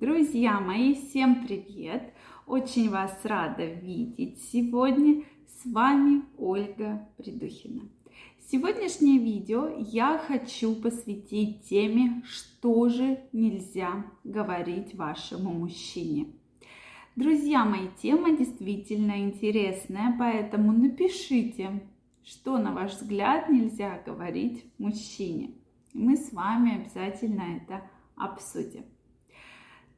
Друзья мои, всем привет! Очень вас рада видеть сегодня. С вами Ольга Придухина. Сегодняшнее видео я хочу посвятить теме, что же нельзя говорить вашему мужчине. Друзья мои, тема действительно интересная, поэтому напишите, что, на ваш взгляд, нельзя говорить мужчине. Мы с вами обязательно это обсудим.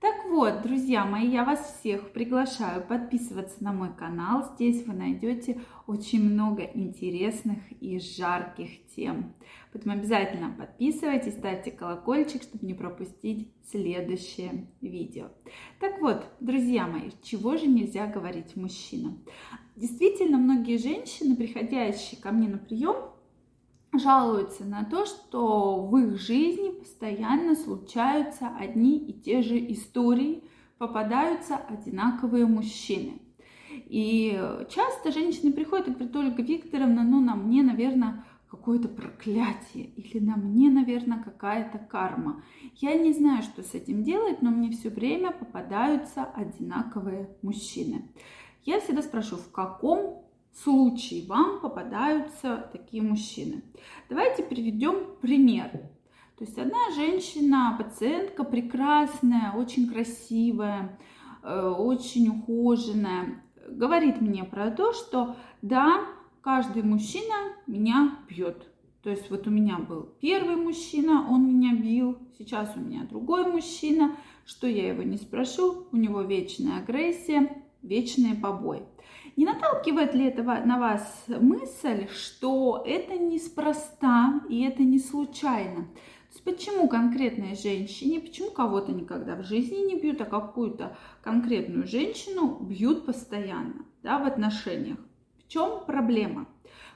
Так вот, друзья мои, я вас всех приглашаю подписываться на мой канал. Здесь вы найдете очень много интересных и жарких тем. Поэтому обязательно подписывайтесь, ставьте колокольчик, чтобы не пропустить следующее видео. Так вот, друзья мои, чего же нельзя говорить мужчинам? Действительно, многие женщины, приходящие ко мне на прием, жалуются на то, что в их жизни постоянно случаются одни и те же истории, попадаются одинаковые мужчины. И часто женщины приходят и говорят, Ольга Викторовна, ну на мне, наверное, какое-то проклятие или на мне, наверное, какая-то карма. Я не знаю, что с этим делать, но мне все время попадаются одинаковые мужчины. Я всегда спрашиваю, в каком случае вам попадаются такие мужчины. Давайте приведем пример. То есть одна женщина, пациентка прекрасная, очень красивая, э, очень ухоженная, говорит мне про то, что да, каждый мужчина меня бьет. То есть вот у меня был первый мужчина, он меня бил, сейчас у меня другой мужчина, что я его не спрошу, у него вечная агрессия, вечные побои. Не наталкивает ли это на вас мысль, что это неспроста и это не случайно? Почему конкретной женщине, почему кого-то никогда в жизни не бьют, а какую-то конкретную женщину бьют постоянно да, в отношениях? В чем проблема?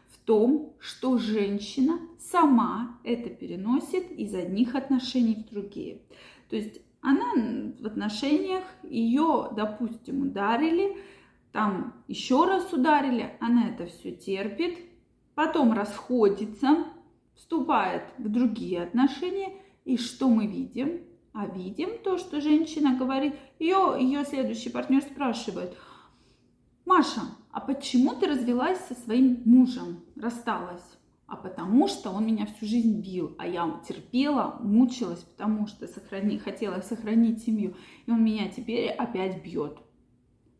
В том, что женщина сама это переносит из одних отношений в другие. То есть она в отношениях, ее, допустим, ударили, там еще раз ударили, она это все терпит, потом расходится, вступает в другие отношения, и что мы видим? А видим то, что женщина говорит, ее, ее следующий партнер спрашивает, Маша, а почему ты развелась со своим мужем, рассталась? А потому что он меня всю жизнь бил, а я терпела, мучилась, потому что сохрани, хотела сохранить семью, и он меня теперь опять бьет.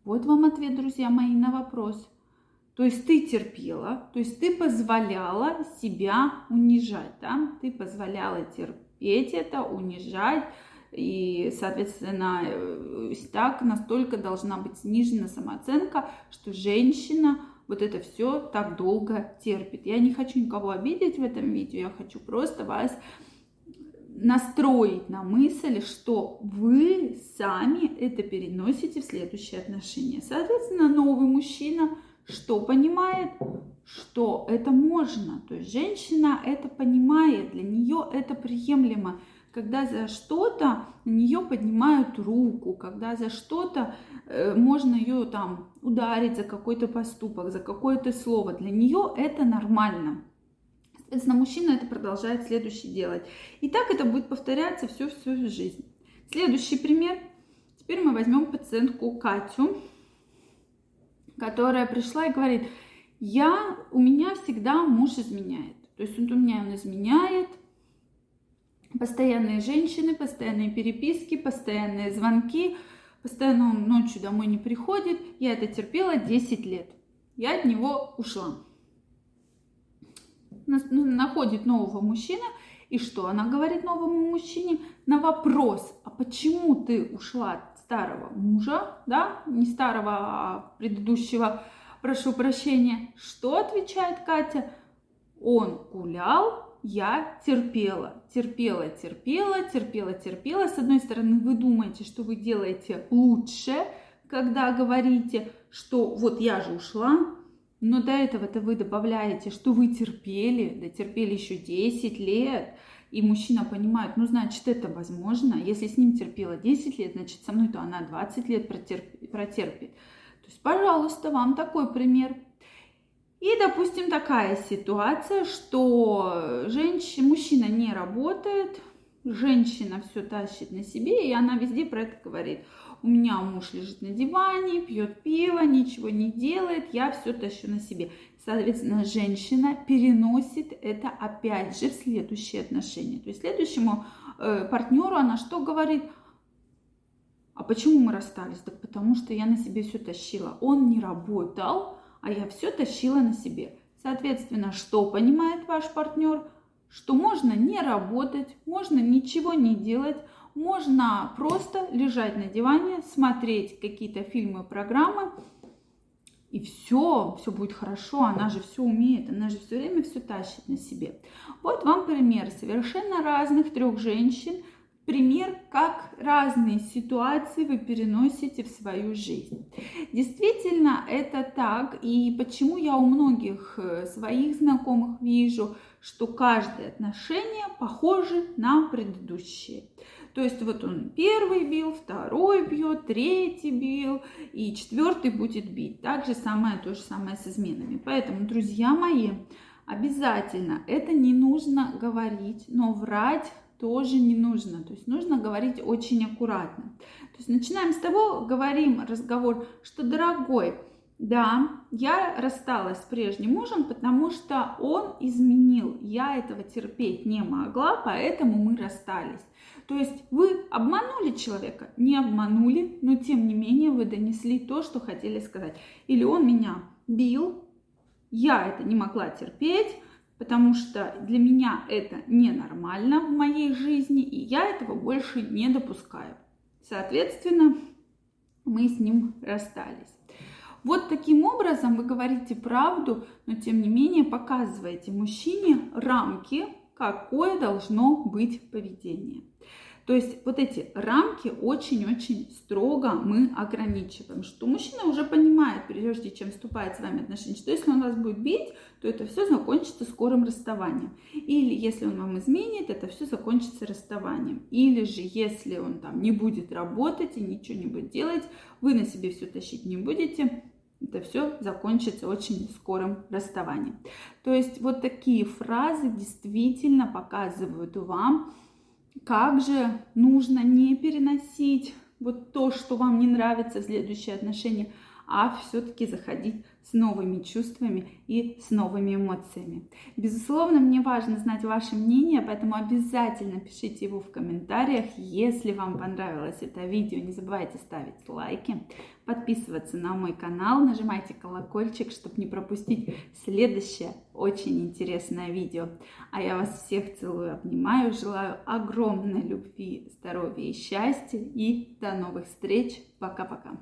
Вот вам ответ, друзья мои, на вопрос. То есть ты терпела, то есть ты позволяла себя унижать, да? Ты позволяла терпеть это, унижать, и, соответственно, э, так настолько должна быть снижена самооценка, что женщина вот это все так долго терпит. Я не хочу никого обидеть в этом видео, я хочу просто вас настроить на мысль, что вы сами это переносите в следующие отношения. Соответственно, новый мужчина что понимает, что это можно. То есть женщина это понимает, для нее это приемлемо. Когда за что-то на нее поднимают руку, когда за что-то э, можно ее там ударить за какой-то поступок, за какое-то слово, для нее это нормально. Соответственно, мужчина это продолжает следующий делать. И так это будет повторяться всю-всю жизнь. Следующий пример. Теперь мы возьмем пациентку Катю, которая пришла и говорит, я, у меня всегда муж изменяет. То есть он у меня он изменяет, постоянные женщины, постоянные переписки, постоянные звонки, постоянно он ночью домой не приходит. Я это терпела 10 лет. Я от него ушла. Ну, находит нового мужчину, и что она говорит новому мужчине? На вопрос, а почему ты ушла от старого мужа, да, не старого, а предыдущего, прошу прощения, что отвечает Катя? Он гулял, я терпела, терпела, терпела, терпела, терпела. С одной стороны, вы думаете, что вы делаете лучше, когда говорите, что вот я же ушла, но до этого-то вы добавляете, что вы терпели, да терпели еще 10 лет, и мужчина понимает, ну, значит, это возможно. Если с ним терпела 10 лет, значит, со мной то она 20 лет протерпит. протерпит. То есть, пожалуйста, вам такой пример. И, допустим, такая ситуация, что женщина, мужчина не работает, женщина все тащит на себе, и она везде про это говорит. У меня муж лежит на диване, пьет пиво, ничего не делает, я все тащу на себе. Соответственно, женщина переносит это опять же в следующие отношения. То есть следующему э, партнеру она что говорит? А почему мы расстались? Так потому что я на себе все тащила. Он не работал, а я все тащила на себе. Соответственно, что понимает ваш партнер? Что можно не работать, можно ничего не делать, можно просто лежать на диване, смотреть какие-то фильмы, программы, и все, все будет хорошо, она же все умеет, она же все время все тащит на себе. Вот вам пример совершенно разных трех женщин, пример, как разные ситуации вы переносите в свою жизнь. Действительно, это так, и почему я у многих э, своих знакомых вижу, что каждое отношение похоже на предыдущее. То есть вот он первый бил, второй бьет, третий бил и четвертый будет бить. Так же самое, то же самое с изменами. Поэтому, друзья мои, обязательно это не нужно говорить, но врать тоже не нужно. То есть нужно говорить очень аккуратно. То есть начинаем с того, говорим разговор, что дорогой, да, я рассталась с прежним мужем, потому что он изменил. Я этого терпеть не могла, поэтому мы расстались. То есть вы обманули человека? Не обманули, но тем не менее вы донесли то, что хотели сказать. Или он меня бил, я это не могла терпеть, потому что для меня это ненормально в моей жизни, и я этого больше не допускаю. Соответственно, мы с ним расстались. Вот таким образом вы говорите правду, но тем не менее показываете мужчине рамки, какое должно быть поведение. То есть вот эти рамки очень-очень строго мы ограничиваем, что мужчина уже понимает, прежде чем вступает с вами в отношения, что если он вас будет бить, то это все закончится скорым расставанием. Или если он вам изменит, это все закончится расставанием. Или же если он там не будет работать и ничего не будет делать, вы на себе все тащить не будете, это все закончится очень скорым расставанием. То есть вот такие фразы действительно показывают вам, как же нужно не переносить вот то, что вам не нравится в следующие отношения, а все-таки заходить с новыми чувствами и с новыми эмоциями. Безусловно, мне важно знать ваше мнение, поэтому обязательно пишите его в комментариях. Если вам понравилось это видео, не забывайте ставить лайки, подписываться на мой канал, нажимайте колокольчик, чтобы не пропустить следующее очень интересное видео. А я вас всех целую, обнимаю, желаю огромной любви, здоровья и счастья и до новых встреч. Пока-пока.